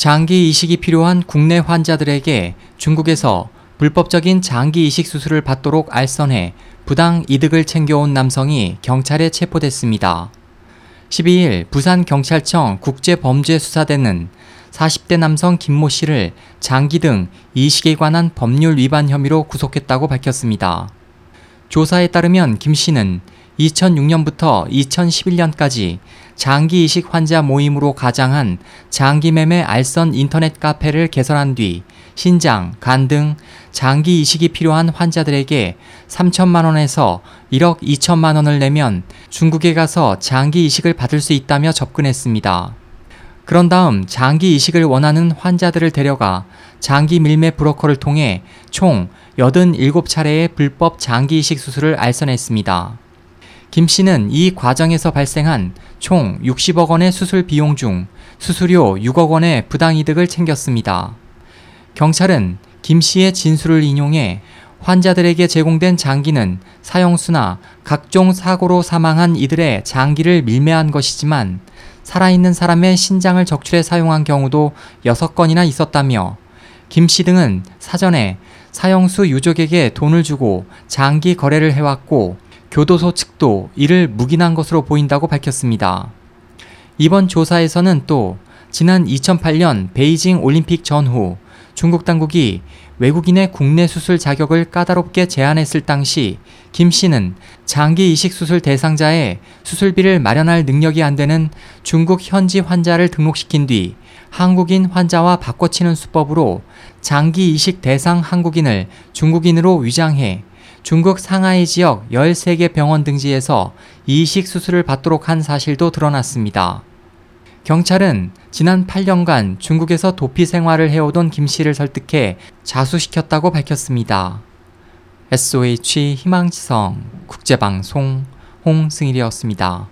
장기 이식이 필요한 국내 환자들에게 중국에서 불법적인 장기 이식 수술을 받도록 알선해 부당 이득을 챙겨온 남성이 경찰에 체포됐습니다. 12일 부산경찰청 국제범죄수사대는 40대 남성 김모 씨를 장기 등 이식에 관한 법률 위반 혐의로 구속했다고 밝혔습니다. 조사에 따르면 김 씨는 2006년부터 2011년까지 장기 이식 환자 모임으로 가장한 장기 매매 알선 인터넷 카페를 개설한 뒤 신장, 간 등 장기 이식이 필요한 환자들에게 3천만 원에서 1억 2천만 원을 내면 중국에 가서 장기 이식을 받을 수 있다며 접근했습니다. 그런 다음 장기 이식을 원하는 환자들을 데려가 장기 밀매 브로커를 통해 총 87차례의 불법 장기 이식 수술을 알선했습니다. 김 씨는 이 과정에서 발생한 총 60억 원의 수술 비용 중 수수료 6억 원의 부당이득을 챙겼습니다. 경찰은 김 씨의 진술을 인용해 환자들에게 제공된 장기는 사형수나 각종 사고로 사망한 이들의 장기를 밀매한 것이지만 살아있는 사람의 신장을 적출해 사용한 경우도 6건이나 있었다며 김 씨 등은 사전에 사형수 유족에게 돈을 주고 장기 거래를 해왔고 교도소 측도 이를 묵인한 것으로 보인다고 밝혔습니다. 이번 조사에서는 또 지난 2008년 베이징 올림픽 전후 중국 당국이 외국인의 국내 수술 자격을 까다롭게 제한했을 당시 김 씨는 장기 이식 수술 대상자의 수술비를 마련할 능력이 안 되는 중국 현지 환자를 등록시킨 뒤 한국인 환자와 바꿔치는 수법으로 장기 이식 대상 한국인을 중국인으로 위장해 중국 상하이 지역 13개 병원 등지에서 이식 수술을 받도록 한 사실도 드러났습니다. 경찰은 지난 8년간 중국에서 도피 생활을 해오던 김 씨를 설득해 자수시켰다고 밝혔습니다. SOH 희망지성 국제방송 홍승일이었습니다.